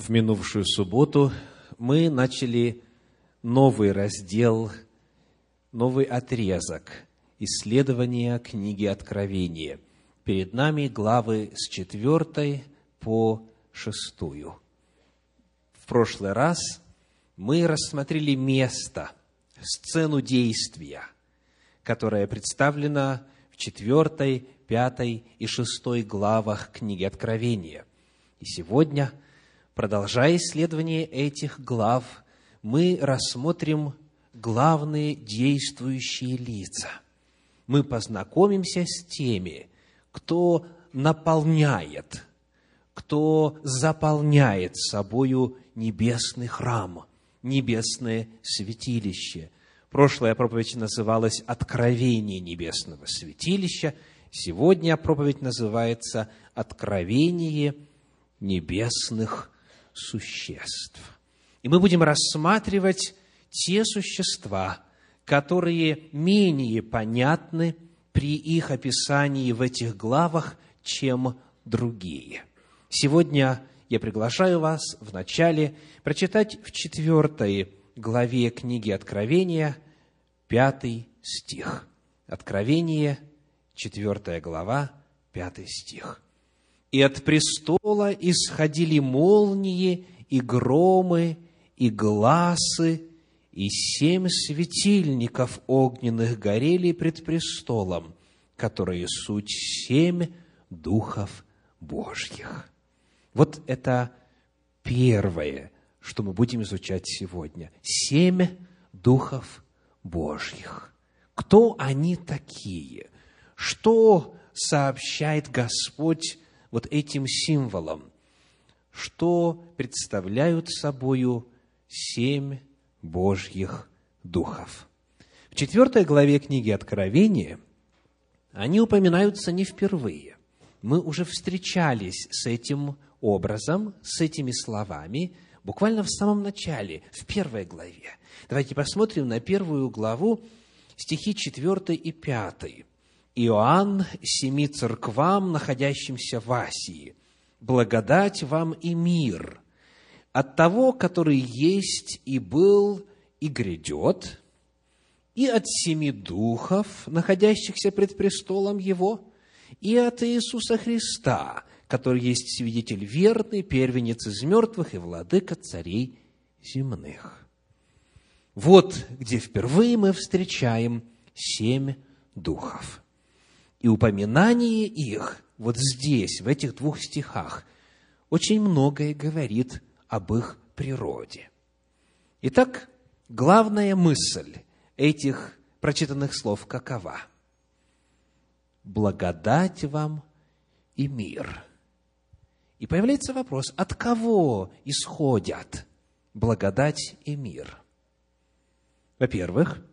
В минувшую субботу мы начали новый раздел, новый отрезок исследования книги Откровения. Перед нами главы с четвертой по шестую. В прошлый раз мы рассмотрели место, сцену действия, которая представлена в четвертой, пятой и шестой главах книги Откровения. И сегодня – Продолжая исследование этих глав, мы рассмотрим главные действующие лица. Мы познакомимся с теми, кто наполняет, кто заполняет собою небесный храм, небесное святилище. Прошлая проповедь называлась «Откровение небесного святилища». Сегодня проповедь называется «Откровение небесных существ. И мы будем рассматривать те существа, которые менее понятны при их описании в этих главах, чем другие. Сегодня я приглашаю вас вначале прочитать в четвертой главе книги Откровения пятый стих. Откровение, четвертая глава, пятый стих и от престола исходили молнии и громы, и гласы, и семь светильников огненных горели пред престолом, которые суть семь духов Божьих. Вот это первое, что мы будем изучать сегодня. Семь духов Божьих. Кто они такие? Что сообщает Господь вот этим символом, что представляют собою семь Божьих духов. В четвертой главе книги Откровения они упоминаются не впервые. Мы уже встречались с этим образом, с этими словами, буквально в самом начале, в первой главе. Давайте посмотрим на первую главу, стихи 4 и 5. Иоанн семи церквам, находящимся в Асии. Благодать вам и мир от того, который есть и был и грядет, и от семи духов, находящихся пред престолом Его, и от Иисуса Христа, который есть свидетель верный, первенец из мертвых и владыка царей земных. Вот где впервые мы встречаем семь духов. И упоминание их вот здесь, в этих двух стихах, очень многое говорит об их природе. Итак, главная мысль этих прочитанных слов какова? Благодать вам и мир. И появляется вопрос, от кого исходят благодать и мир? Во-первых,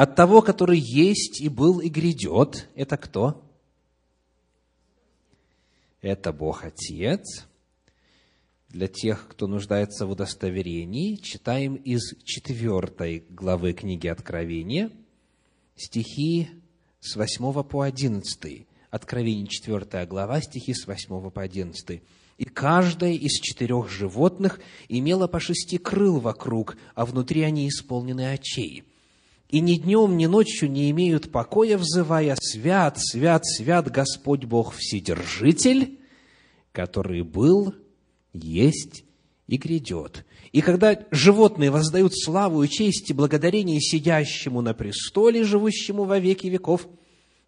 от того, который есть и был и грядет. Это кто? Это Бог Отец. Для тех, кто нуждается в удостоверении, читаем из четвертой главы книги Откровения стихи с 8 по 11. Откровение 4 глава, стихи с 8 по 11. «И каждое из четырех животных имело по шести крыл вокруг, а внутри они исполнены очей и ни днем, ни ночью не имеют покоя, взывая «Свят, свят, свят Господь Бог Вседержитель, который был, есть и грядет». И когда животные воздают славу и честь и благодарение сидящему на престоле, живущему во веки веков,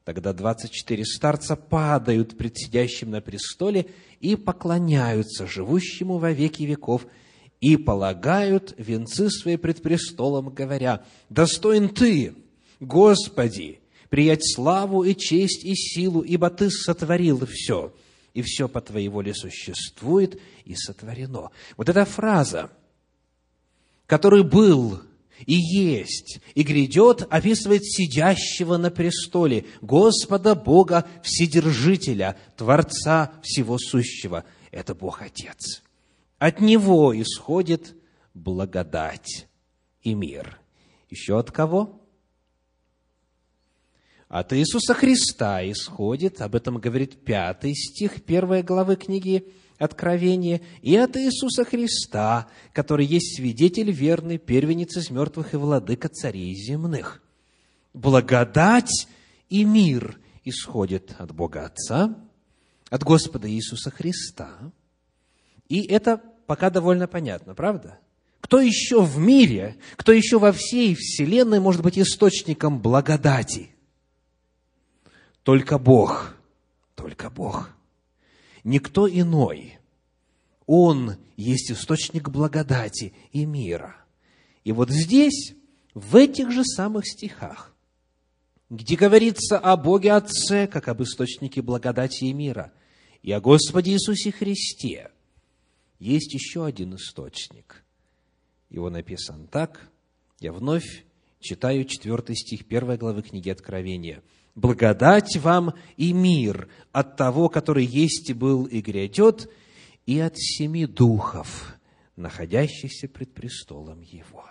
тогда двадцать четыре старца падают пред сидящим на престоле и поклоняются живущему во веки веков – и полагают венцы свои пред престолом, говоря, «Достоин Ты, Господи, приять славу и честь и силу, ибо Ты сотворил все, и все по Твоей воле существует и сотворено». Вот эта фраза, который был и есть, и грядет, описывает сидящего на престоле, Господа Бога Вседержителя, Творца всего сущего. Это Бог Отец. От Него исходит благодать и мир. Еще от кого? От Иисуса Христа исходит, об этом говорит пятый стих первой главы книги Откровения, и от Иисуса Христа, который есть свидетель верный, первенец из мертвых и владыка царей земных. Благодать и мир исходят от Бога Отца, от Господа Иисуса Христа. И это пока довольно понятно, правда? Кто еще в мире, кто еще во всей Вселенной может быть источником благодати? Только Бог, только Бог. Никто иной. Он есть источник благодати и мира. И вот здесь, в этих же самых стихах, где говорится о Боге Отце, как об источнике благодати и мира, и о Господе Иисусе Христе, есть еще один источник. Его написан так. Я вновь читаю четвертый стих первой главы книги Откровения. «Благодать вам и мир от того, который есть и был и грядет, и от семи духов, находящихся пред престолом Его».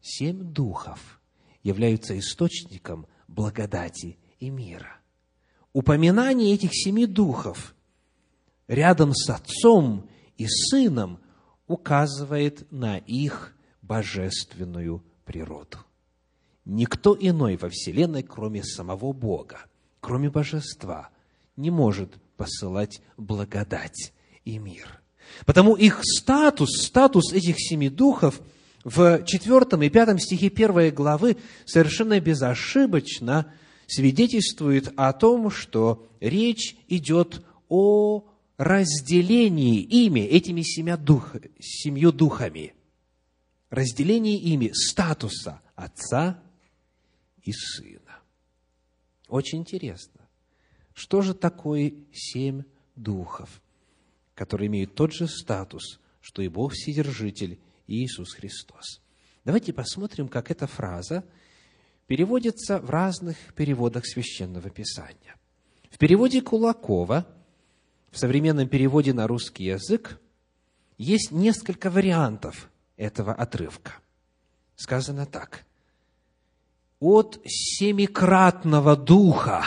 Семь духов являются источником благодати и мира. Упоминание этих семи духов рядом с Отцом и Сыном указывает на их божественную природу. Никто иной во Вселенной, кроме самого Бога, кроме Божества, не может посылать благодать и мир. Потому их статус, статус этих семи духов в четвертом и пятом стихе первой главы совершенно безошибочно свидетельствует о том, что речь идет о разделении ими, этими семя дух, семью духами, разделении ими статуса Отца и Сына. Очень интересно, что же такое семь духов, которые имеют тот же статус, что и Бог Вседержитель Иисус Христос. Давайте посмотрим, как эта фраза переводится в разных переводах Священного Писания. В переводе Кулакова – в современном переводе на русский язык есть несколько вариантов этого отрывка. Сказано так. От семикратного духа,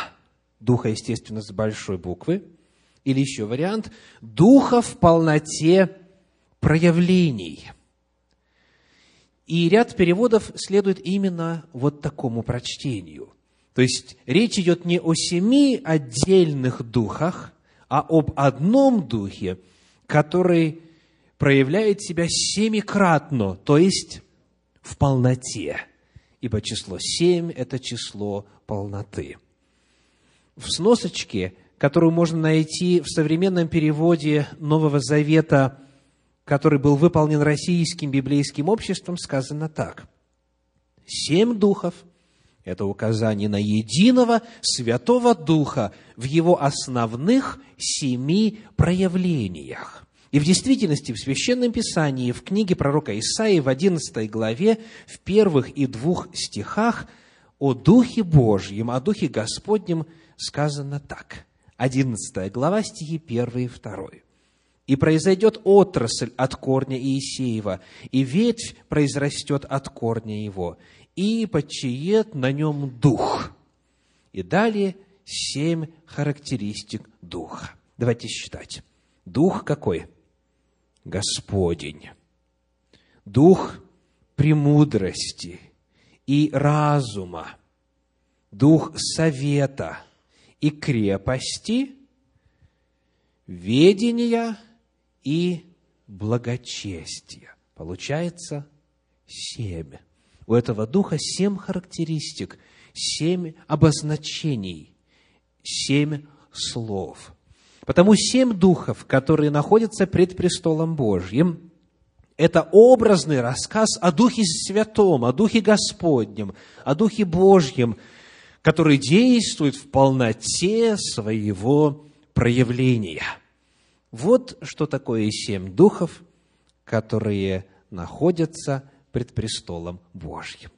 духа, естественно, с большой буквы, или еще вариант, духа в полноте проявлений. И ряд переводов следует именно вот такому прочтению. То есть речь идет не о семи отдельных духах, а об одном духе, который проявляет себя семикратно, то есть в полноте. Ибо число семь – это число полноты. В сносочке, которую можно найти в современном переводе Нового Завета, который был выполнен Российским библейским обществом, сказано так. «Семь духов – это указание на единого Святого Духа в его основных семи проявлениях. И в действительности в Священном Писании, в книге пророка Исаии в 11 главе, в первых и двух стихах о Духе Божьем, о Духе Господнем сказано так. 11 глава, стихи 1 и 2. «И произойдет отрасль от корня Иисеева, и ветвь произрастет от корня его, и почиет на нем дух. И далее семь характеристик духа. Давайте считать. Дух какой? Господень. Дух премудрости и разума. Дух совета и крепости, ведения и благочестия. Получается семь. У этого духа семь характеристик, семь обозначений, семь слов. Потому семь духов, которые находятся пред престолом Божьим, это образный рассказ о Духе Святом, о Духе Господнем, о Духе Божьем, который действует в полноте своего проявления. Вот что такое семь духов, которые находятся пред престолом Божьим.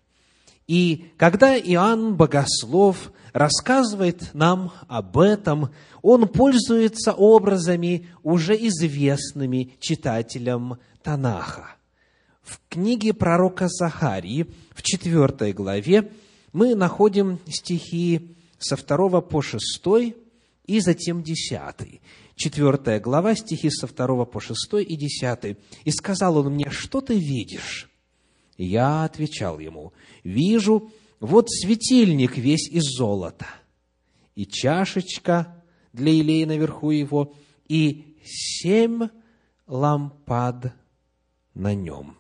И когда Иоанн Богослов рассказывает нам об этом, он пользуется образами, уже известными читателям Танаха. В книге пророка Захарии, в четвертой главе, мы находим стихи со второго по шестой и затем десятый. 4 глава, стихи со 2 по 6 и 10. «И сказал он мне, что ты видишь?» Я отвечал ему, «Вижу, вот светильник весь из золота, и чашечка для илея наверху его, и семь лампад на нем.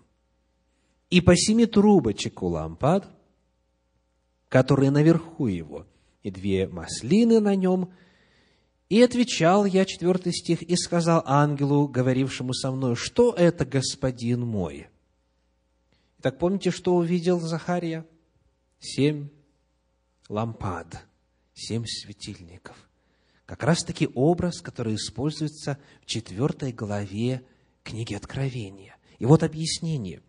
И по семи трубочек у лампад, которые наверху его, и две маслины на нем. И отвечал я, четвертый стих, и сказал ангелу, говорившему со мной, что это, господин мой? Итак, помните, что увидел Захария? Семь лампад, семь светильников. Как раз-таки образ, который используется в четвертой главе книги Откровения. И вот объяснение.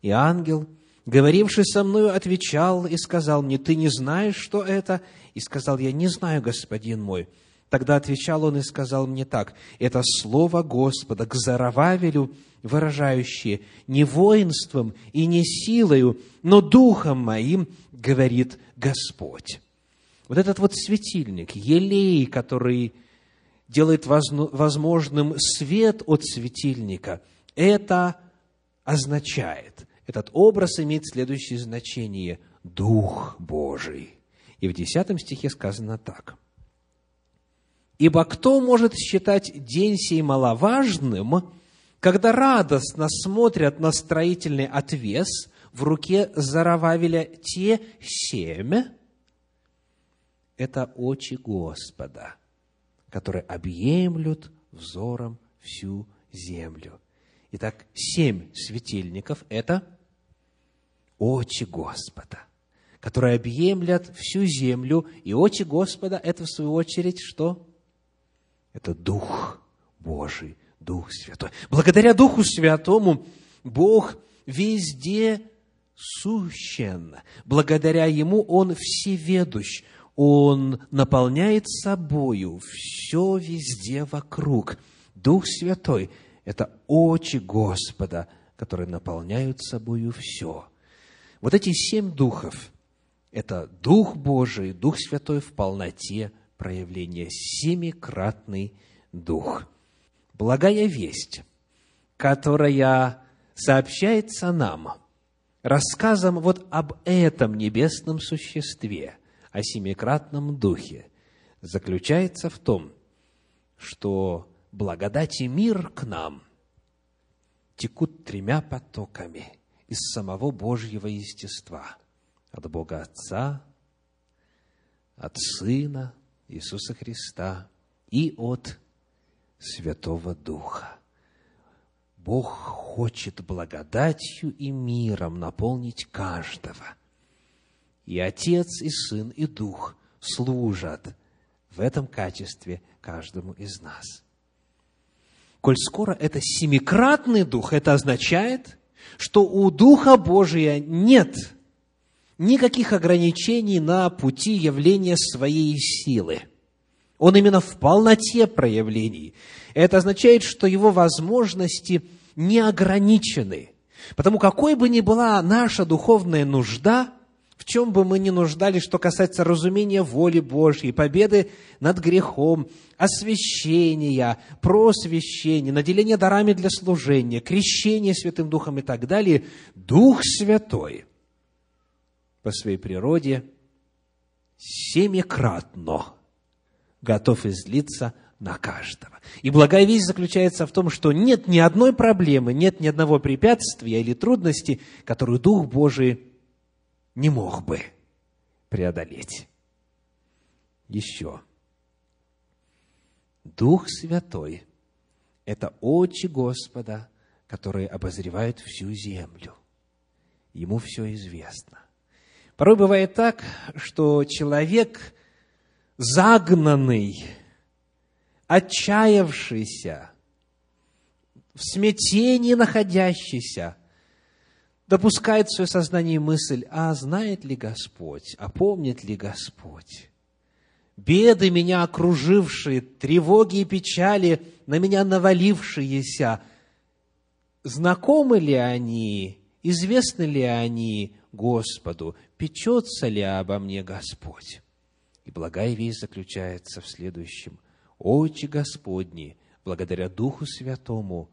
И ангел, говоривший со мною, отвечал и сказал мне, ты не знаешь, что это? И сказал я, не знаю, господин мой. Тогда отвечал он и сказал мне так, это слово Господа к Зарававелю, выражающее не воинством и не силою, но духом моим, говорит Господь. Вот этот вот светильник, елей, который делает возможным свет от светильника, это означает, этот образ имеет следующее значение – Дух Божий. И в 10 стихе сказано так. «Ибо кто может считать день сей маловажным, когда радостно смотрят на строительный отвес в руке Зарававеля те семь, это очи Господа, которые объемлют взором всю землю. Итак, семь светильников – это очи Господа, которые объемлят всю землю, и очи Господа – это, в свою очередь, что? Это Дух Божий, Дух Святой. Благодаря Духу Святому Бог везде сущен. Благодаря Ему Он всеведущ, он наполняет собою все везде вокруг. Дух Святой – это очи Господа, которые наполняют собою все. Вот эти семь духов – это Дух Божий, Дух Святой в полноте проявления, семикратный Дух. Благая весть, которая сообщается нам рассказом вот об этом небесном существе – о семикратном духе заключается в том, что благодать и мир к нам текут тремя потоками из самого Божьего естества. От Бога Отца, от Сына Иисуса Христа и от Святого Духа. Бог хочет благодатью и миром наполнить каждого – и Отец, и Сын, и Дух служат в этом качестве каждому из нас. Коль скоро это семикратный Дух, это означает, что у Духа Божия нет никаких ограничений на пути явления своей силы. Он именно в полноте проявлений. Это означает, что его возможности не ограничены. Потому какой бы ни была наша духовная нужда, в чем бы мы ни нуждались, что касается разумения воли Божьей, победы над грехом, освящения, просвещения, наделения дарами для служения, крещения Святым Духом и так далее, Дух Святой по своей природе семикратно готов излиться на каждого. И благая весть заключается в том, что нет ни одной проблемы, нет ни одного препятствия или трудности, которую Дух Божий не мог бы преодолеть. Еще. Дух Святой – это очи Господа, которые обозревают всю землю. Ему все известно. Порой бывает так, что человек загнанный, отчаявшийся, в смятении находящийся – допускает в свое сознание мысль, а знает ли Господь, а помнит ли Господь? Беды меня окружившие, тревоги и печали на меня навалившиеся, знакомы ли они, известны ли они Господу, печется ли обо мне Господь? И благая весть заключается в следующем. очи Господни, благодаря Духу Святому,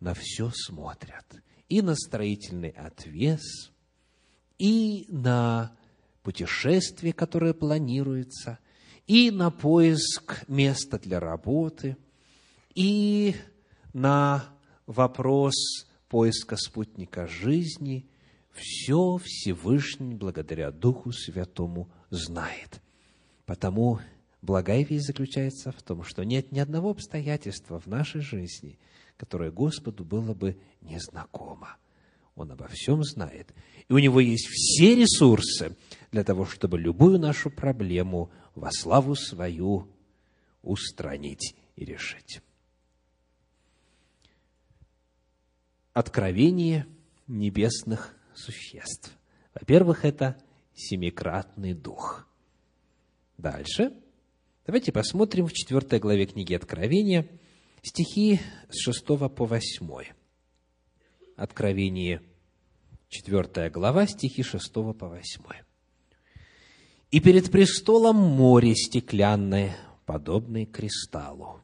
на все смотрят. И на строительный отвес, и на путешествие, которое планируется, и на поиск места для работы, и на вопрос поиска спутника жизни, все Всевышний благодаря Духу Святому знает. Потому благая весть заключается в том, что нет ни одного обстоятельства в нашей жизни, которое Господу было бы незнакомо. Он обо всем знает. И у него есть все ресурсы для того, чтобы любую нашу проблему во славу свою устранить и решить. Откровение небесных существ. Во-первых, это семикратный дух. Дальше. Давайте посмотрим в 4 главе книги Откровения стихи с 6 по 8. Откровение, 4 глава, стихи 6 по 8. «И перед престолом море стеклянное, подобное кристаллу.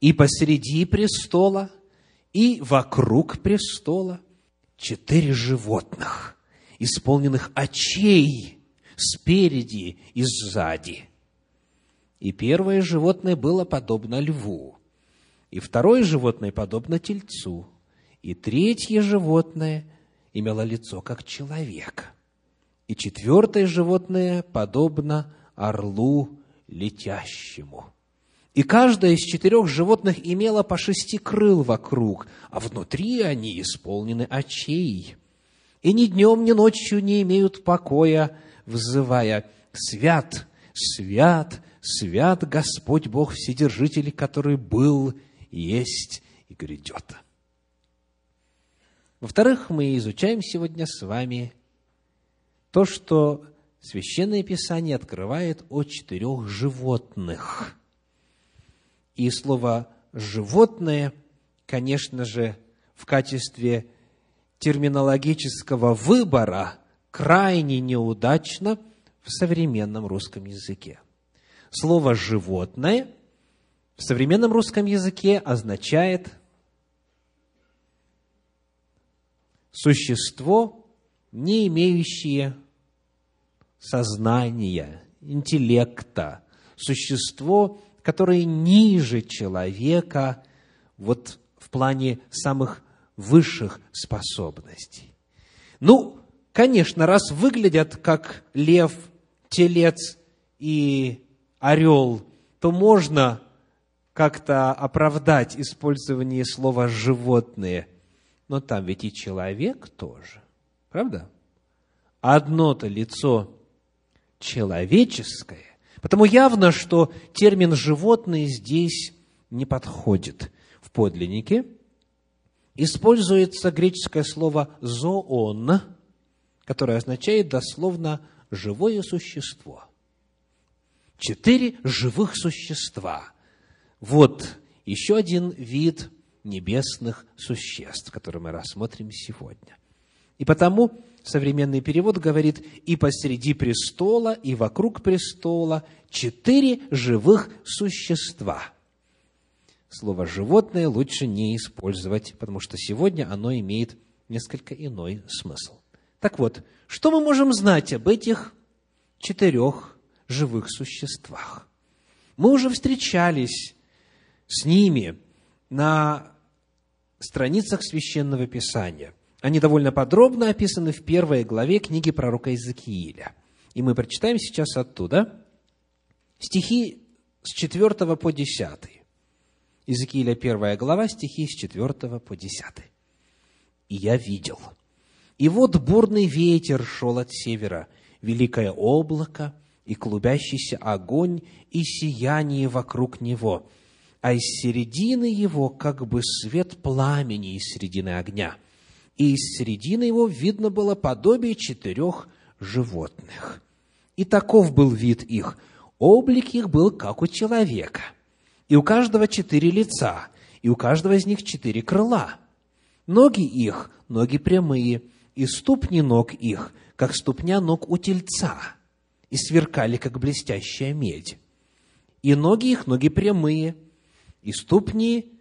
И посреди престола, и вокруг престола четыре животных, исполненных очей спереди и сзади. И первое животное было подобно льву, и второе животное подобно тельцу, и третье животное имело лицо как человек, и четвертое животное подобно орлу летящему. И каждое из четырех животных имело по шести крыл вокруг, а внутри они исполнены очей. И ни днем, ни ночью не имеют покоя, взывая «Свят, свят, свят Господь Бог Вседержитель, который был, есть и грядет». Во-вторых, мы изучаем сегодня с вами то, что Священное Писание открывает о четырех животных – и слово «животное», конечно же, в качестве терминологического выбора крайне неудачно в современном русском языке. Слово «животное» в современном русском языке означает существо, не имеющее сознания, интеллекта, существо, которые ниже человека вот в плане самых высших способностей. Ну, конечно, раз выглядят как лев, телец и орел, то можно как-то оправдать использование слова «животные». Но там ведь и человек тоже. Правда? Одно-то лицо человеческое, Потому явно, что термин «животные» здесь не подходит. В подлиннике используется греческое слово «зоон», которое означает дословно «живое существо». Четыре живых существа. Вот еще один вид небесных существ, который мы рассмотрим сегодня. И потому современный перевод говорит, и посреди престола, и вокруг престола четыре живых существа. Слово «животное» лучше не использовать, потому что сегодня оно имеет несколько иной смысл. Так вот, что мы можем знать об этих четырех живых существах? Мы уже встречались с ними на страницах Священного Писания. Они довольно подробно описаны в первой главе книги пророка Иезекииля. И мы прочитаем сейчас оттуда стихи с 4 по 10. Иезекииля 1 глава, стихи с 4 по 10. «И я видел, и вот бурный ветер шел от севера, великое облако и клубящийся огонь и сияние вокруг него, а из середины его как бы свет пламени из середины огня» и из середины его видно было подобие четырех животных. И таков был вид их. Облик их был, как у человека. И у каждого четыре лица, и у каждого из них четыре крыла. Ноги их, ноги прямые, и ступни ног их, как ступня ног у тельца, и сверкали, как блестящая медь. и ноги их ноги прямые, и ступни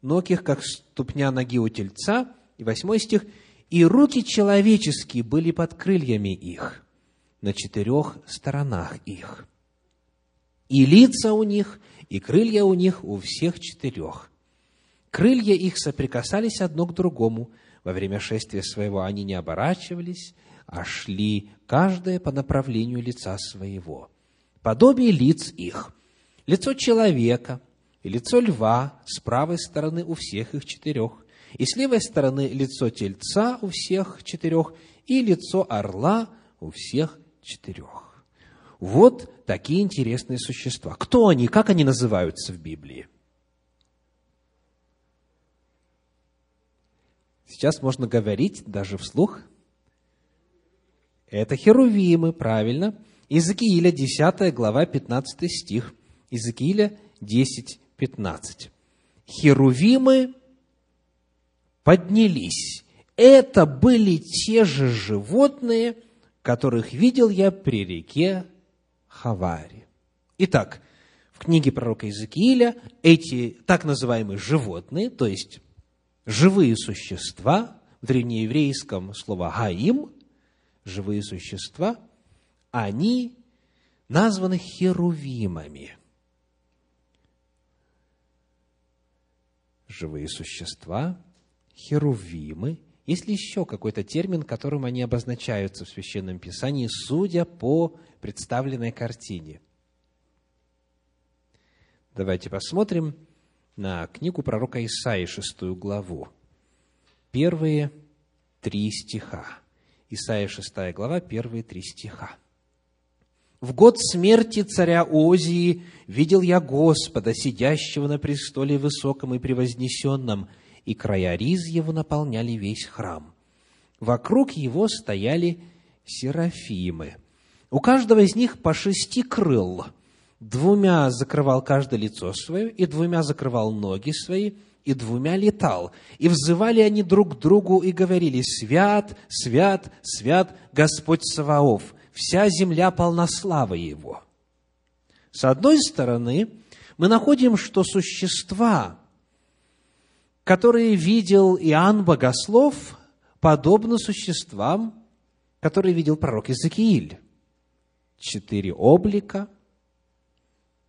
ног их, как ступня ноги у тельца. И восьмой стих. И руки человеческие были под крыльями их, на четырех сторонах их. И лица у них, и крылья у них у всех четырех. Крылья их соприкасались одно к другому. Во время шествия своего они не оборачивались, а шли каждое по направлению лица своего. Подобие лиц их. Лицо человека и лицо льва с правой стороны у всех их четырех, и с левой стороны лицо тельца у всех четырех, и лицо орла у всех четырех. Вот такие интересные существа. Кто они, как они называются в Библии? Сейчас можно говорить даже вслух. Это херувимы, правильно. Иезекииля, 10 глава, 15 стих. Иезекииля 10, 15. Херувимы поднялись. Это были те же животные, которых видел я при реке Хавари. Итак, в книге пророка Иезекииля эти так называемые животные, то есть живые существа, в древнееврейском слово «гаим», живые существа, они названы херувимами. Живые существа, херувимы. Есть ли еще какой-то термин, которым они обозначаются в Священном Писании, судя по представленной картине? Давайте посмотрим – на книгу пророка Исаии, шестую главу. Первые три стиха. Исаия, шестая глава, первые три стиха. «В год смерти царя Озии видел я Господа, сидящего на престоле высоком и превознесенном, и края риз его наполняли весь храм. Вокруг его стояли серафимы. У каждого из них по шести крыл – двумя закрывал каждое лицо свое, и двумя закрывал ноги свои, и двумя летал. И взывали они друг к другу и говорили, «Свят, свят, свят Господь Саваоф, вся земля полна славы Его». С одной стороны, мы находим, что существа, которые видел Иоанн Богослов, подобны существам, которые видел пророк Иезекииль. Четыре облика –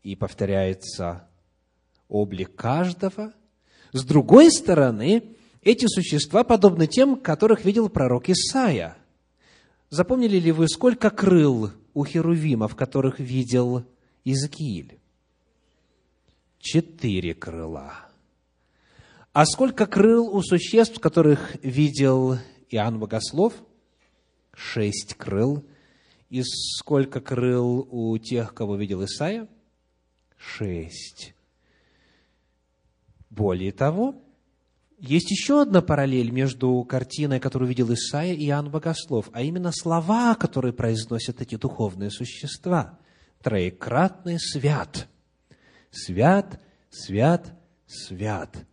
и повторяется облик каждого. С другой стороны, эти существа подобны тем, которых видел пророк Исаия. Запомнили ли вы, сколько крыл у херувимов, которых видел Иезекииль? Четыре крыла. А сколько крыл у существ, которых видел Иоанн Богослов? Шесть крыл. И сколько крыл у тех, кого видел Исаия? шесть. Более того, есть еще одна параллель между картиной, которую видел Исаия и Иоанн Богослов, а именно слова, которые произносят эти духовные существа. Троекратный свят. Свят, свят, свят.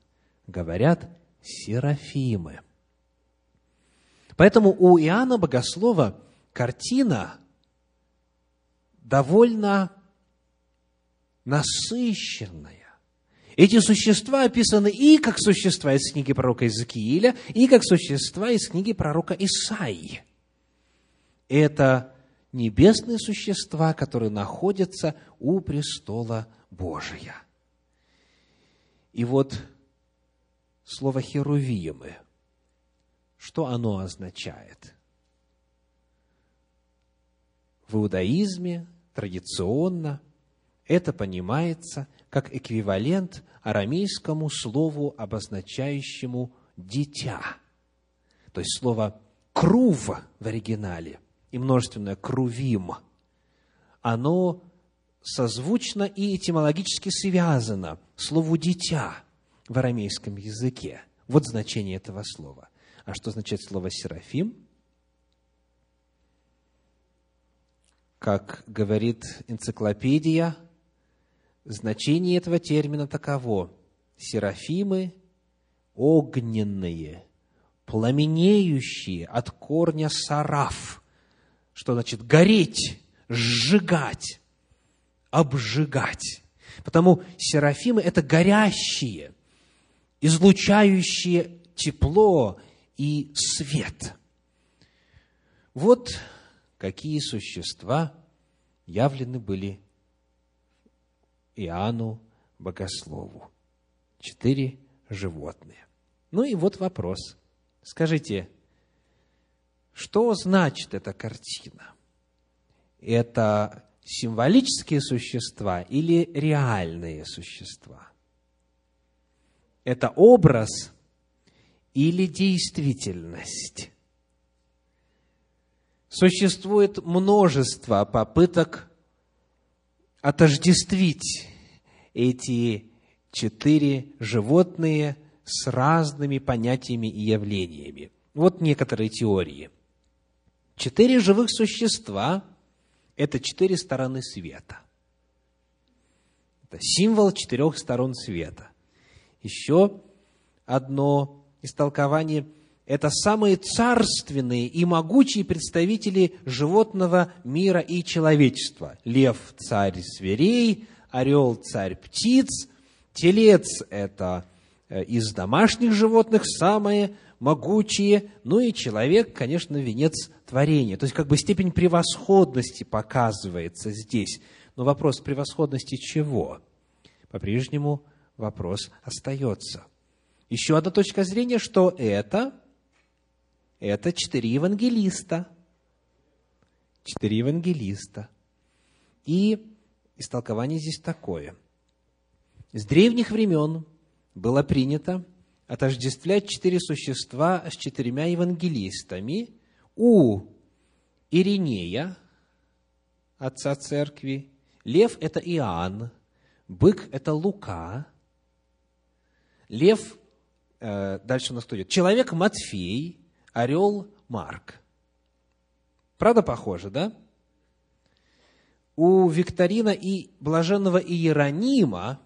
Говорят серафимы. Поэтому у Иоанна Богослова картина довольно насыщенная. Эти существа описаны и как существа из книги пророка Иезекииля, и как существа из книги пророка Исаии. Это небесные существа, которые находятся у престола Божия. И вот слово «херувимы», что оно означает? В иудаизме традиционно – это понимается как эквивалент арамейскому слову, обозначающему «дитя». То есть слово «крув» в оригинале и множественное «крувим», оно созвучно и этимологически связано слову «дитя» в арамейском языке. Вот значение этого слова. А что означает слово «серафим»? Как говорит энциклопедия – Значение этого термина таково. Серафимы огненные, пламенеющие от корня сараф, что значит гореть, сжигать, обжигать. Потому серафимы – это горящие, излучающие тепло и свет. Вот какие существа явлены были Иоанну Богослову. Четыре животные. Ну и вот вопрос. Скажите, что значит эта картина? Это символические существа или реальные существа? Это образ или действительность? Существует множество попыток отождествить эти четыре животные с разными понятиями и явлениями. Вот некоторые теории. Четыре живых существа – это четыре стороны света. Это символ четырех сторон света. Еще одно истолкование – это самые царственные и могучие представители животного мира и человечества. Лев – царь зверей, орел – царь птиц, телец – это э, из домашних животных самые могучие, ну и человек, конечно, венец творения. То есть, как бы степень превосходности показывается здесь. Но вопрос превосходности чего? По-прежнему вопрос остается. Еще одна точка зрения, что это это четыре евангелиста. Четыре евангелиста. И истолкование здесь такое. С древних времен было принято отождествлять четыре существа с четырьмя евангелистами. У Иринея, отца церкви, лев – это Иоанн, бык – это Лука, лев, э, дальше у нас кто идет, человек Матфей, орел Марк. Правда похоже, да? У Викторина и блаженного Иеронима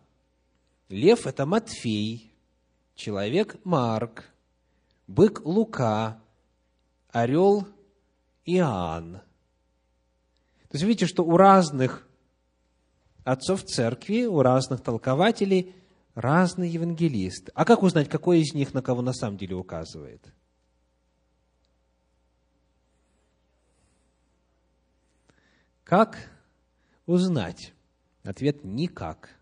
лев – это Матфей, человек Марк, бык Лука, орел Иоанн. То есть видите, что у разных отцов церкви, у разных толкователей разные евангелисты. А как узнать, какой из них на кого на самом деле указывает? – Как узнать? Ответ – никак.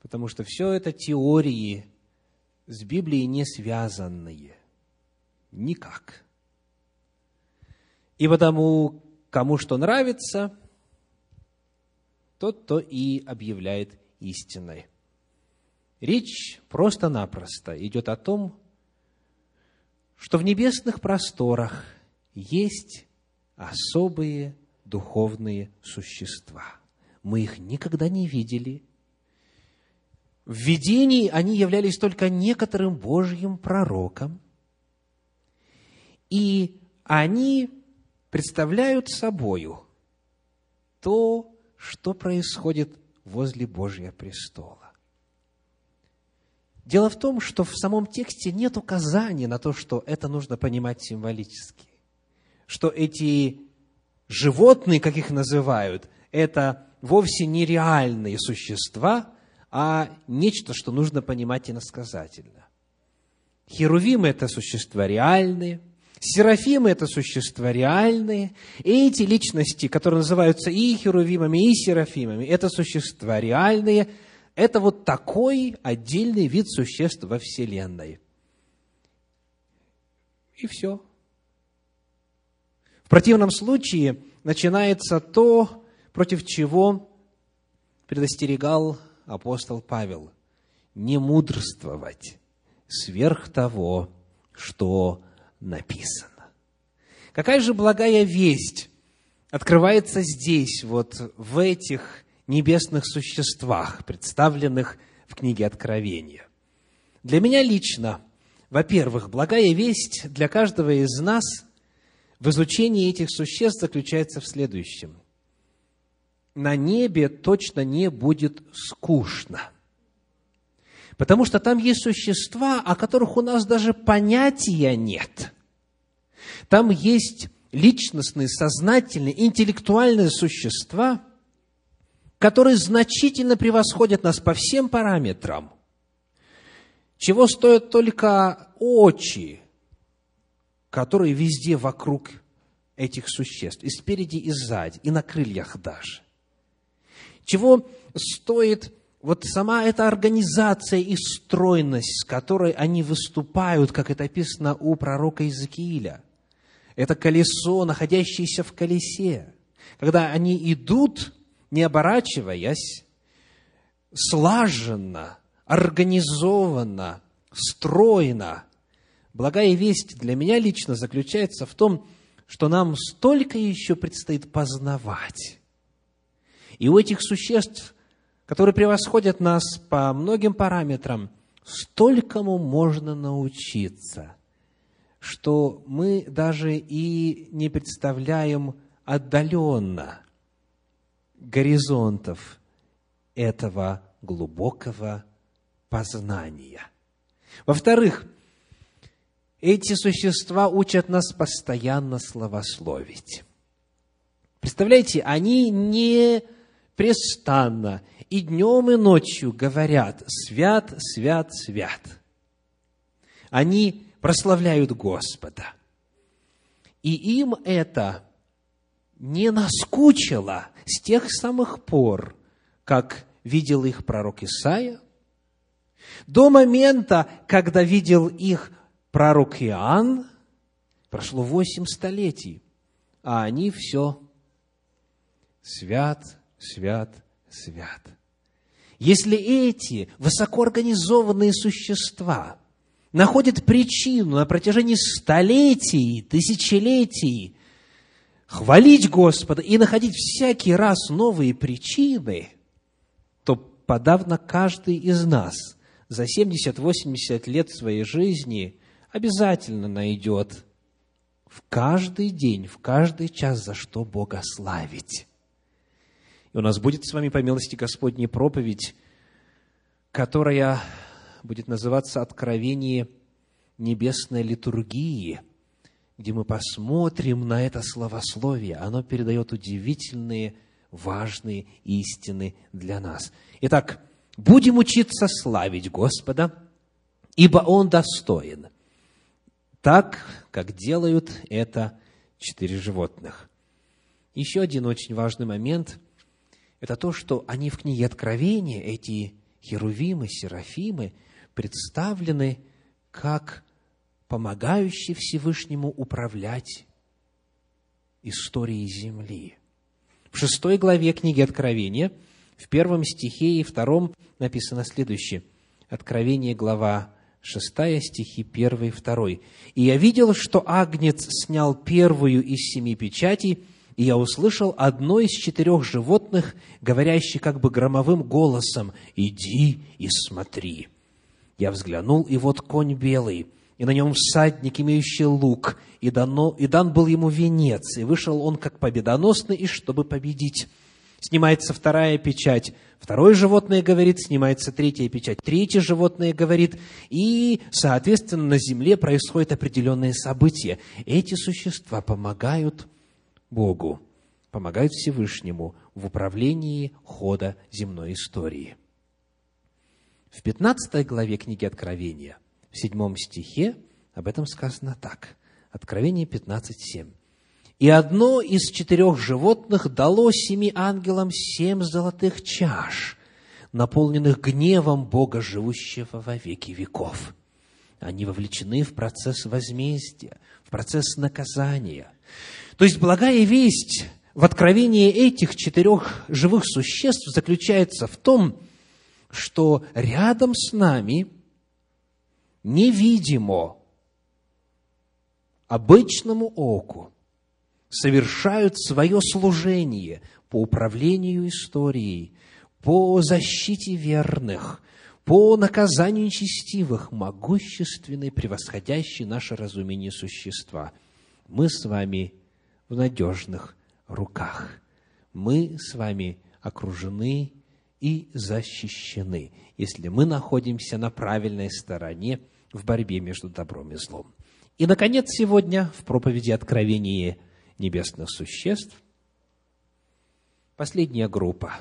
Потому что все это теории с Библией не связанные. Никак. И потому, кому что нравится, тот то и объявляет истиной. Речь просто-напросто идет о том, что в небесных просторах есть особые духовные существа. Мы их никогда не видели. В видении они являлись только некоторым Божьим пророком. И они представляют собою то, что происходит возле Божьего престола. Дело в том, что в самом тексте нет указания на то, что это нужно понимать символически что эти животные, как их называют, это вовсе не реальные существа, а нечто, что нужно понимать иносказательно. Херувимы – это существа реальные, Серафимы – это существа реальные, и эти личности, которые называются и херувимами, и серафимами, это существа реальные, это вот такой отдельный вид существ во Вселенной. И все. В противном случае начинается то, против чего предостерегал апостол Павел. Не мудрствовать сверх того, что написано. Какая же благая весть открывается здесь, вот в этих небесных существах, представленных в книге Откровения? Для меня лично, во-первых, благая весть для каждого из нас – в изучении этих существ заключается в следующем. На небе точно не будет скучно. Потому что там есть существа, о которых у нас даже понятия нет. Там есть личностные, сознательные, интеллектуальные существа, которые значительно превосходят нас по всем параметрам, чего стоят только очи, которые везде вокруг этих существ, и спереди, и сзади, и на крыльях даже. Чего стоит вот сама эта организация и стройность, с которой они выступают, как это описано у пророка Иезекииля. Это колесо, находящееся в колесе. Когда они идут, не оборачиваясь, слаженно, организованно, стройно. Благая весть для меня лично заключается в том, что нам столько еще предстоит познавать. И у этих существ, которые превосходят нас по многим параметрам, столькому можно научиться, что мы даже и не представляем отдаленно горизонтов этого глубокого познания. Во-вторых, эти существа учат нас постоянно славословить. Представляете, они не престанно и днем, и ночью говорят «Свят, свят, свят». Они прославляют Господа. И им это не наскучило с тех самых пор, как видел их пророк Исаия, до момента, когда видел их пророк Иоанн, прошло восемь столетий, а они все свят, свят, свят. Если эти высокоорганизованные существа находят причину на протяжении столетий, тысячелетий хвалить Господа и находить всякий раз новые причины, то подавно каждый из нас за 70-80 лет своей жизни обязательно найдет в каждый день, в каждый час, за что Бога славить. У нас будет с вами, по милости Господней, проповедь, которая будет называться «Откровение небесной литургии», где мы посмотрим на это словословие. Оно передает удивительные, важные истины для нас. Итак, будем учиться славить Господа, ибо Он достоин – так, как делают это четыре животных. Еще один очень важный момент – это то, что они в книге Откровения, эти херувимы, серафимы, представлены как помогающие Всевышнему управлять историей земли. В шестой главе книги Откровения, в первом стихе и втором написано следующее. Откровение, глава 6 стихи 1 и 2. «И я видел, что Агнец снял первую из семи печатей, и я услышал одно из четырех животных, говорящее как бы громовым голосом, «Иди и смотри». Я взглянул, и вот конь белый, и на нем всадник, имеющий лук, и, дано, и дан был ему венец, и вышел он как победоносный, и чтобы победить. Снимается вторая печать, второе животное говорит, снимается третья печать, третье животное говорит, и, соответственно, на земле происходят определенные события. Эти существа помогают Богу, помогают Всевышнему в управлении хода земной истории. В 15 главе книги Откровения, в 7 стихе, об этом сказано так. Откровение 15.7. И одно из четырех животных дало семи ангелам семь золотых чаш, наполненных гневом Бога, живущего во веки веков. Они вовлечены в процесс возмездия, в процесс наказания. То есть благая весть в откровении этих четырех живых существ заключается в том, что рядом с нами невидимо обычному оку совершают свое служение по управлению историей, по защите верных, по наказанию нечестивых, могущественные, превосходящие наше разумение существа. Мы с вами в надежных руках. Мы с вами окружены и защищены, если мы находимся на правильной стороне в борьбе между добром и злом. И, наконец, сегодня в проповеди Откровения небесных существ. Последняя группа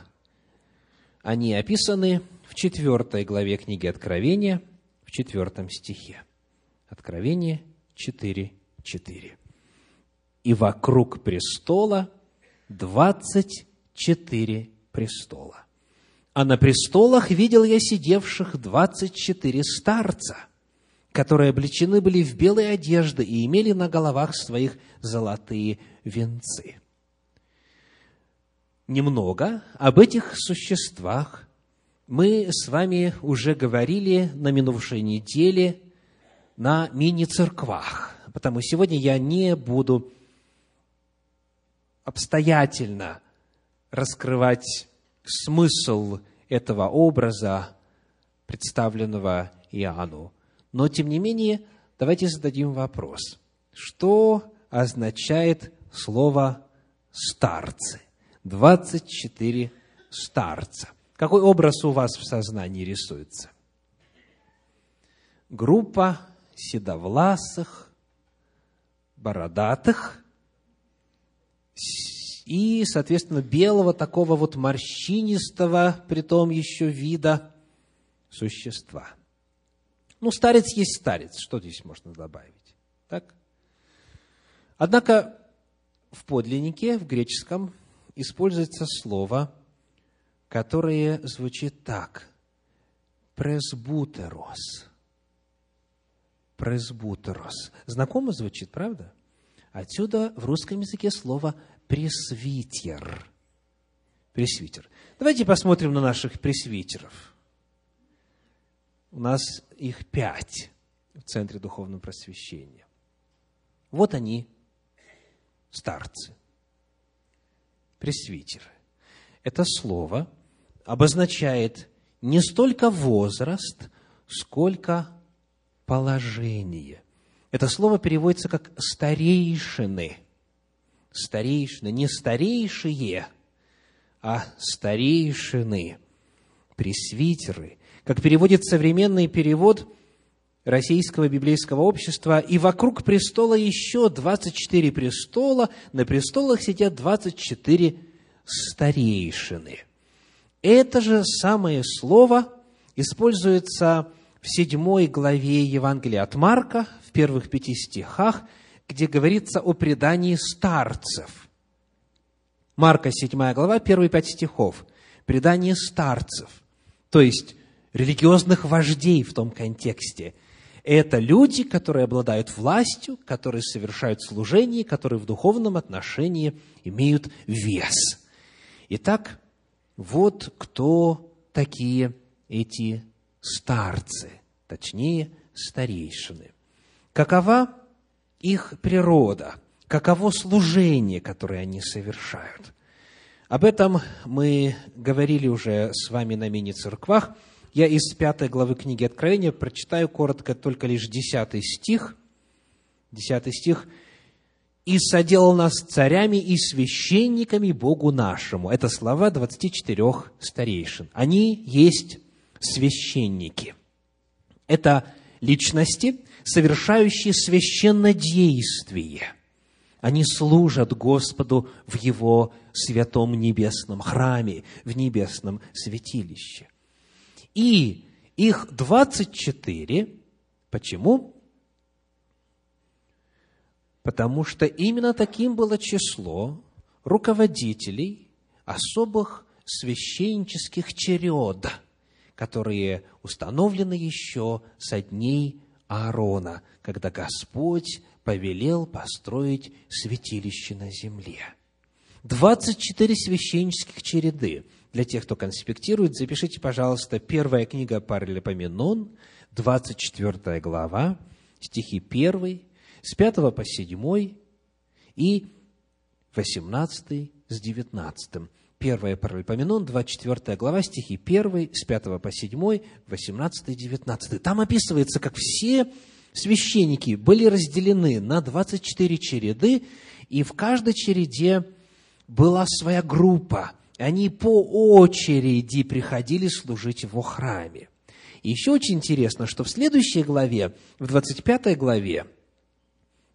Они описаны в четвертой главе книги Откровения, в четвертом стихе. Откровение 4, 4. «И вокруг престола двадцать четыре престола. А на престолах видел я сидевших двадцать четыре старца, которые облечены были в белые одежды и имели на головах своих золотые венцы. Немного об этих существах мы с вами уже говорили на минувшей неделе на мини-церквах, потому сегодня я не буду обстоятельно раскрывать смысл этого образа, представленного Иоанну. Но, тем не менее, давайте зададим вопрос. Что означает слово «старцы»? 24 старца. Какой образ у вас в сознании рисуется? Группа седовласых, бородатых и, соответственно, белого такого вот морщинистого, при том еще вида существа. Ну, старец есть старец, что здесь можно добавить? Так? Однако в подлиннике, в греческом, используется слово, которое звучит так. Пресбутерос. Пресбутерос. Знакомо звучит, правда? Отсюда в русском языке слово пресвитер. Пресвитер. Давайте посмотрим на наших пресвитеров. У нас их пять в Центре Духовного Просвещения. Вот они, старцы, пресвитеры. Это слово обозначает не столько возраст, сколько положение. Это слово переводится как «старейшины». Старейшины, не старейшие, а старейшины, пресвитеры. Как переводит современный перевод Российского библейского общества, и вокруг престола еще 24 престола, на престолах сидят 24 старейшины. Это же самое слово используется в седьмой главе Евангелия от Марка, в первых пяти стихах, где говорится о предании старцев. Марка, седьмая глава, первые пять стихов. Предание старцев, то есть религиозных вождей в том контексте. Это люди, которые обладают властью, которые совершают служение, которые в духовном отношении имеют вес. Итак, вот кто такие эти старцы, точнее, старейшины. Какова их природа, каково служение, которое они совершают. Об этом мы говорили уже с вами на мини-церквах. Я из пятой главы книги Откровения прочитаю коротко только лишь десятый стих. Десятый стих. «И соделал нас царями и священниками Богу нашему». Это слова 24 старейшин. Они есть священники. Это личности, совершающие священнодействие. Они служат Господу в Его святом небесном храме, в небесном святилище. И их 24. Почему? Потому что именно таким было число руководителей особых священнических черед – которые установлены еще со дней Аарона, когда Господь повелел построить святилище на земле. 24 священнических череды. Для тех, кто конспектирует, запишите, пожалуйста, первая книга Паралипоменон, 24 глава, стихи 1, с 5 по 7 и 18 с 19. 1 Паралипоменон, 24 глава, стихи 1, с 5 по 7, 18 и 19. Там описывается, как все священники были разделены на 24 череды, и в каждой череде была своя группа. Они по очереди приходили служить в его храме. И еще очень интересно, что в следующей главе, в 25 главе,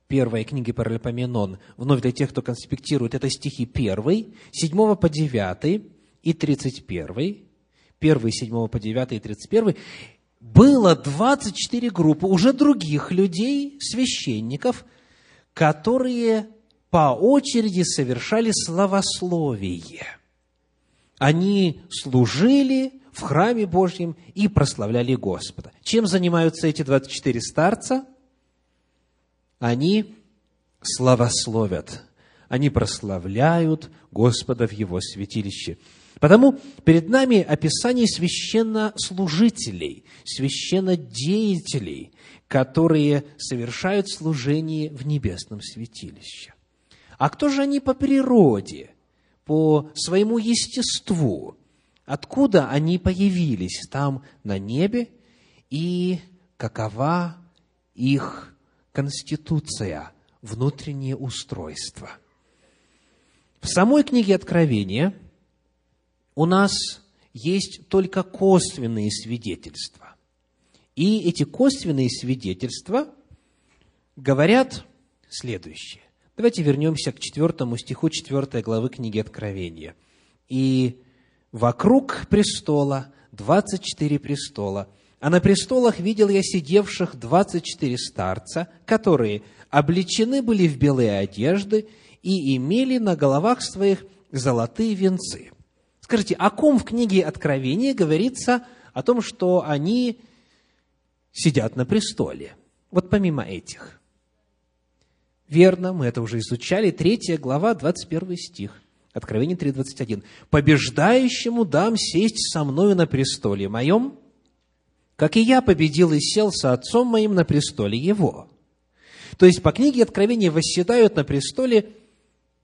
первой книги Паралипоменон, вновь для тех, кто конспектирует, это стихи 1, 7 по 9 и 31, 1, 7 по 9 и 31, было 24 группы уже других людей, священников, которые по очереди совершали славословие. Они служили в храме Божьем и прославляли Господа. Чем занимаются эти 24 старца? Они славословят. Они прославляют Господа в Его святилище. Потому перед нами описание священнослужителей, священнодеятелей, которые совершают служение в небесном святилище. А кто же они по природе, по своему естеству? Откуда они появились там на небе и какова их конституция, внутреннее устройство? В самой книге Откровения – у нас есть только косвенные свидетельства. И эти косвенные свидетельства говорят следующее. Давайте вернемся к четвертому стиху четвертой главы книги Откровения. «И вокруг престола двадцать четыре престола, а на престолах видел я сидевших двадцать четыре старца, которые облечены были в белые одежды и имели на головах своих золотые венцы. Скажите, о ком в книге Откровения говорится о том, что они сидят на престоле? Вот помимо этих. Верно, мы это уже изучали. Третья глава, 21 стих. Откровение 3.21. «Побеждающему дам сесть со мною на престоле моем, как и я победил и сел со отцом моим на престоле его». То есть, по книге Откровения восседают на престоле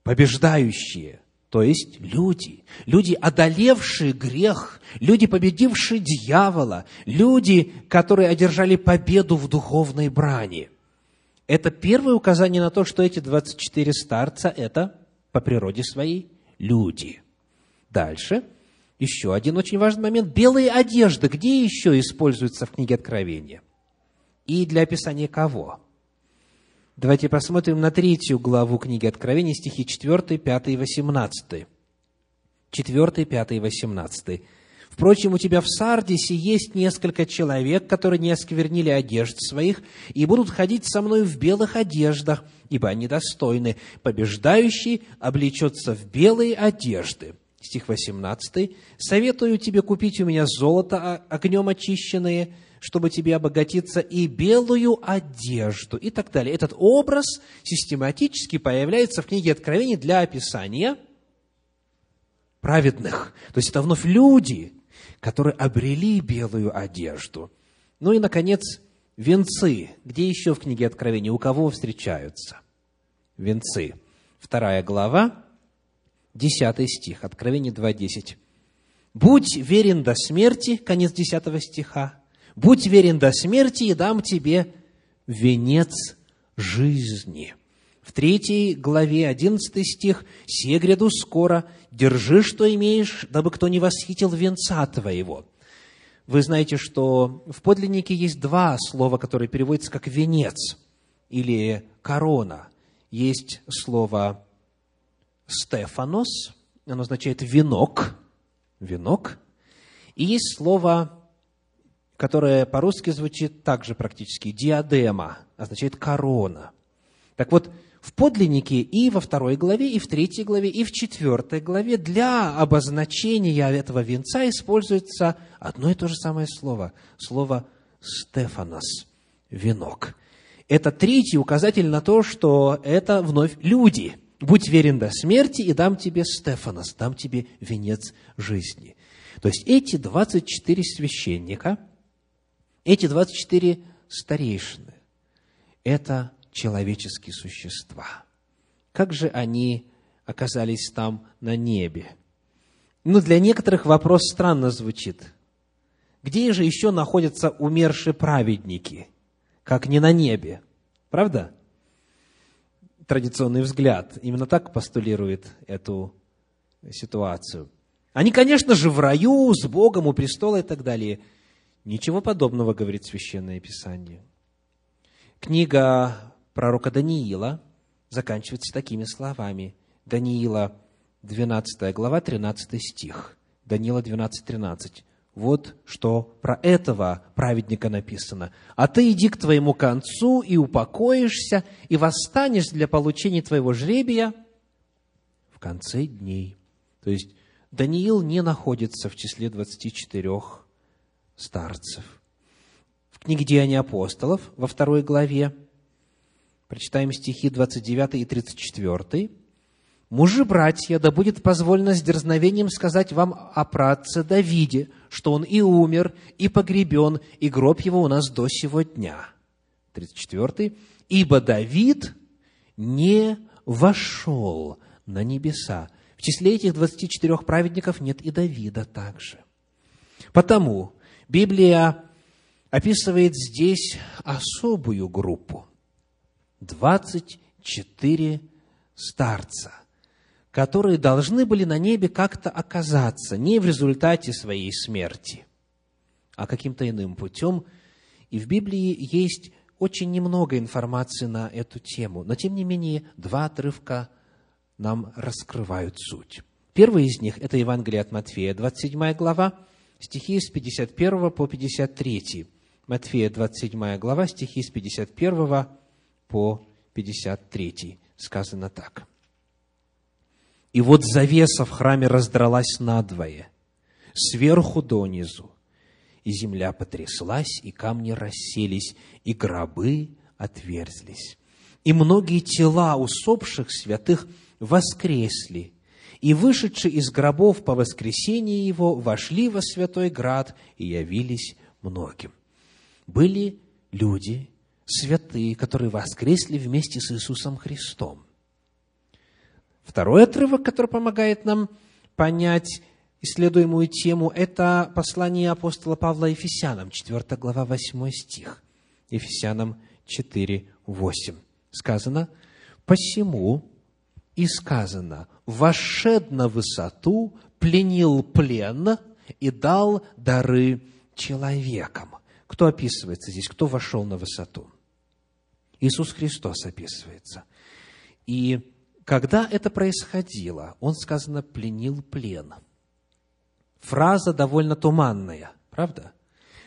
побеждающие – то есть люди, люди, одолевшие грех, люди, победившие дьявола, люди, которые одержали победу в духовной брани. Это первое указание на то, что эти 24 старца – это по природе своей люди. Дальше, еще один очень важный момент. Белые одежды, где еще используются в книге Откровения? И для описания кого? Давайте посмотрим на третью главу книги Откровения, стихи 4, 5 и 18. 4, 5 и 18. Впрочем, у тебя в Сардисе есть несколько человек, которые не осквернили одежд своих, и будут ходить со мной в белых одеждах, ибо они достойны. Побеждающий облечется в белые одежды. Стих 18. «Советую тебе купить у меня золото огнем очищенное, чтобы тебе обогатиться, и белую одежду, и так далее. Этот образ систематически появляется в книге Откровений для описания праведных. То есть это вновь люди, которые обрели белую одежду. Ну и, наконец, венцы. Где еще в книге Откровения? У кого встречаются? Венцы. Вторая глава, десятый стих, Откровение 2.10. «Будь верен до смерти», конец десятого стиха, будь верен до смерти, и дам тебе венец жизни. В третьей главе, одиннадцатый стих, «Се гряду скоро, держи, что имеешь, дабы кто не восхитил венца твоего». Вы знаете, что в подлиннике есть два слова, которые переводятся как «венец» или «корона». Есть слово «стефанос», оно означает «венок», «венок», и есть слово которое по-русски звучит также практически «диадема», означает «корона». Так вот, в подлиннике и во второй главе, и в третьей главе, и в четвертой главе для обозначения этого венца используется одно и то же самое слово. Слово «стефанос» – «венок». Это третий указатель на то, что это вновь люди. «Будь верен до смерти, и дам тебе Стефанос, дам тебе венец жизни». То есть эти 24 священника – эти 24 старейшины – это человеческие существа. Как же они оказались там на небе? Ну, для некоторых вопрос странно звучит. Где же еще находятся умершие праведники, как не на небе? Правда? Традиционный взгляд именно так постулирует эту ситуацию. Они, конечно же, в раю, с Богом, у престола и так далее – Ничего подобного, говорит Священное Писание. Книга пророка Даниила заканчивается такими словами. Даниила, 12 глава, 13 стих. Даниила 12, 13. Вот что про этого праведника написано. «А ты иди к твоему концу и упокоишься, и восстанешь для получения твоего жребия в конце дней». То есть, Даниил не находится в числе 24 старцев. В книге «Деяния апостолов» во второй главе прочитаем стихи 29 и 34. «Мужи, братья, да будет позволено с дерзновением сказать вам о праотце Давиде, что он и умер, и погребен, и гроб его у нас до сего дня». 34. «Ибо Давид не вошел на небеса». В числе этих 24 праведников нет и Давида также. Потому Библия описывает здесь особую группу. 24 старца – которые должны были на небе как-то оказаться, не в результате своей смерти, а каким-то иным путем. И в Библии есть очень немного информации на эту тему, но тем не менее два отрывка нам раскрывают суть. Первый из них – это Евангелие от Матфея, 27 глава, стихи с 51 по 53. Матфея, 27 глава, стихи с 51 по 53. Сказано так – и вот завеса в храме раздралась надвое, сверху донизу, и земля потряслась, и камни расселись, и гробы отверзлись. И многие тела усопших святых воскресли, и, вышедшие из гробов по воскресении его, вошли во святой град и явились многим. Были люди, святые, которые воскресли вместе с Иисусом Христом. Второй отрывок, который помогает нам понять исследуемую тему, это послание апостола Павла Ефесянам, 4 глава, 8 стих. Ефесянам 4, 8. Сказано, «Посему и сказано, вошед на высоту, пленил плен и дал дары человекам». Кто описывается здесь? Кто вошел на высоту? Иисус Христос описывается. И когда это происходило, он, сказано, пленил плен. Фраза довольно туманная, правда?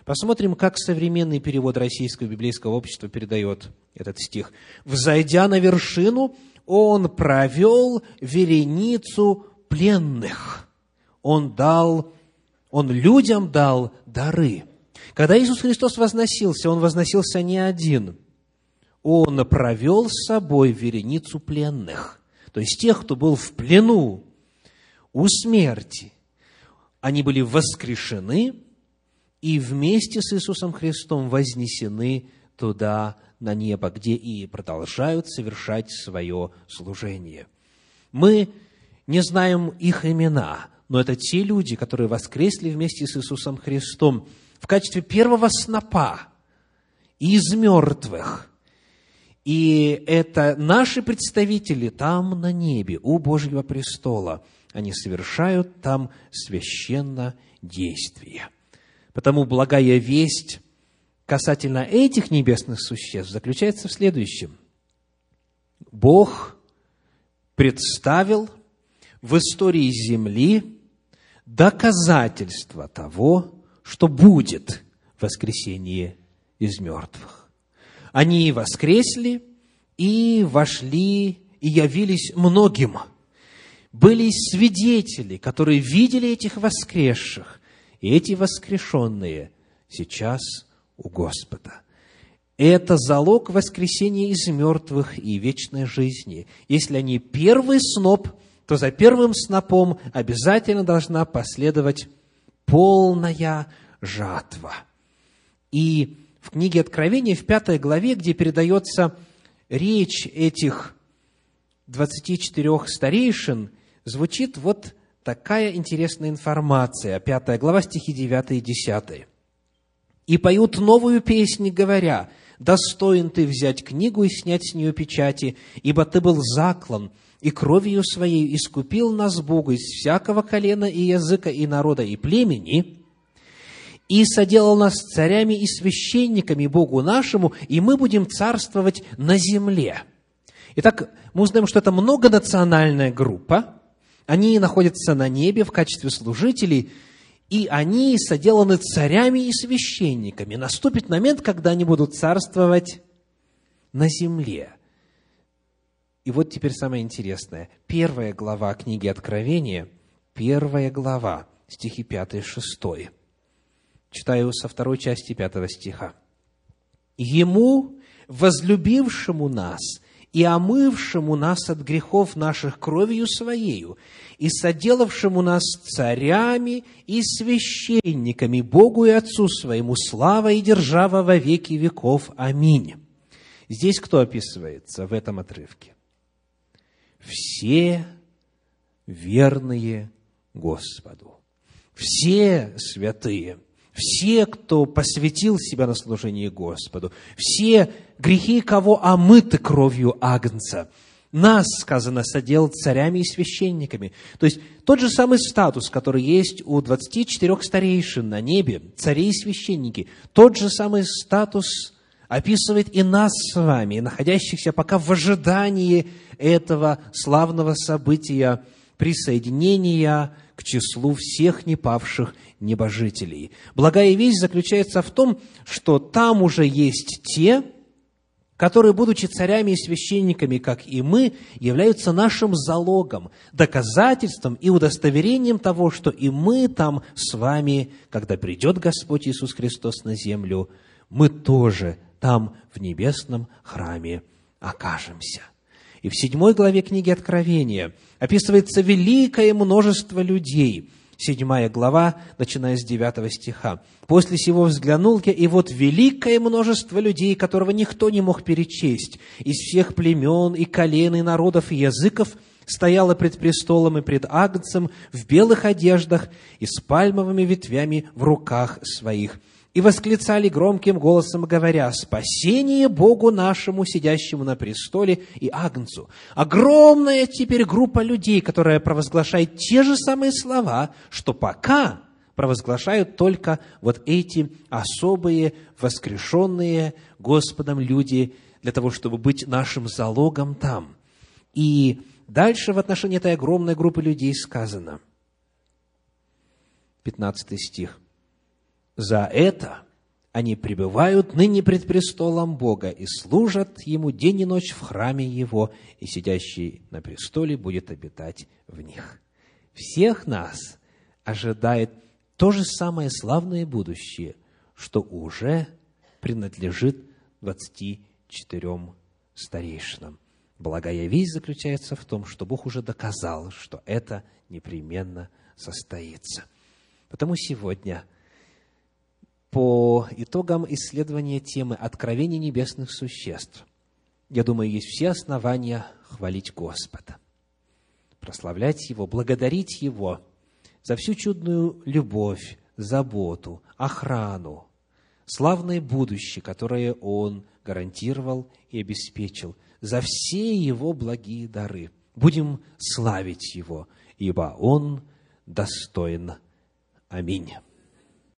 Посмотрим, как современный перевод Российского библейского общества передает этот стих. «Взойдя на вершину, он провел вереницу пленных. Он дал, он людям дал дары». Когда Иисус Христос возносился, Он возносился не один. Он провел с собой вереницу пленных то есть тех, кто был в плену у смерти, они были воскрешены и вместе с Иисусом Христом вознесены туда, на небо, где и продолжают совершать свое служение. Мы не знаем их имена, но это те люди, которые воскресли вместе с Иисусом Христом в качестве первого снопа из мертвых – и это наши представители там на небе, у Божьего престола. Они совершают там священно действие. Потому благая весть касательно этих небесных существ заключается в следующем. Бог представил в истории Земли доказательство того, что будет воскресение из мертвых. Они воскресли и вошли и явились многим. Были свидетели, которые видели этих воскресших, и эти воскрешенные сейчас у Господа. Это залог воскресения из мертвых и вечной жизни. Если они первый сноп, то за первым снопом обязательно должна последовать полная жатва. И в книге Откровения, в пятой главе, где передается речь этих 24 старейшин, звучит вот такая интересная информация. Пятая глава, стихи 9 и 10. «И поют новую песнь, говоря, «Достоин ты взять книгу и снять с нее печати, ибо ты был заклан, и кровью своей искупил нас Богу из всякого колена и языка и народа и племени, и соделал нас царями и священниками Богу нашему, и мы будем царствовать на земле». Итак, мы узнаем, что это многонациональная группа, они находятся на небе в качестве служителей, и они соделаны царями и священниками. Наступит момент, когда они будут царствовать на земле. И вот теперь самое интересное. Первая глава книги Откровения, первая глава, стихи 5 и 6. Читаю со второй части пятого стиха. «Ему, возлюбившему нас и омывшему нас от грехов наших кровью Своею, и соделавшему нас царями и священниками Богу и Отцу Своему, слава и держава во веки веков. Аминь. Здесь кто описывается в этом отрывке? Все верные Господу. Все святые – все, кто посвятил себя на служение Господу, все грехи, кого омыты кровью Агнца, нас, сказано, содел царями и священниками. То есть, тот же самый статус, который есть у 24 старейшин на небе, царей и священники, тот же самый статус описывает и нас с вами, находящихся пока в ожидании этого славного события присоединения к числу всех непавших небожителей. Благая весть заключается в том, что там уже есть те, которые, будучи царями и священниками, как и мы, являются нашим залогом, доказательством и удостоверением того, что и мы там с вами, когда придет Господь Иисус Христос на землю, мы тоже там в небесном храме окажемся. И в седьмой главе книги Откровения описывается великое множество людей – седьмая глава, начиная с девятого стиха. «После сего взглянул я, и вот великое множество людей, которого никто не мог перечесть, из всех племен и колен, и народов, и языков, стояло пред престолом и пред Агнцем в белых одеждах и с пальмовыми ветвями в руках своих» и восклицали громким голосом, говоря, «Спасение Богу нашему, сидящему на престоле и Агнцу». Огромная теперь группа людей, которая провозглашает те же самые слова, что пока провозглашают только вот эти особые, воскрешенные Господом люди, для того, чтобы быть нашим залогом там. И дальше в отношении этой огромной группы людей сказано, 15 стих, за это они пребывают ныне пред престолом Бога и служат Ему день и ночь в храме Его, и сидящий на престоле будет обитать в них. Всех нас ожидает то же самое славное будущее, что уже принадлежит 24 старейшинам. Благая весть заключается в том, что Бог уже доказал, что это непременно состоится. Потому сегодня – по итогам исследования темы «Откровение небесных существ», я думаю, есть все основания хвалить Господа, прославлять Его, благодарить Его за всю чудную любовь, заботу, охрану, славное будущее, которое Он гарантировал и обеспечил, за все Его благие дары. Будем славить Его, ибо Он достоин. Аминь.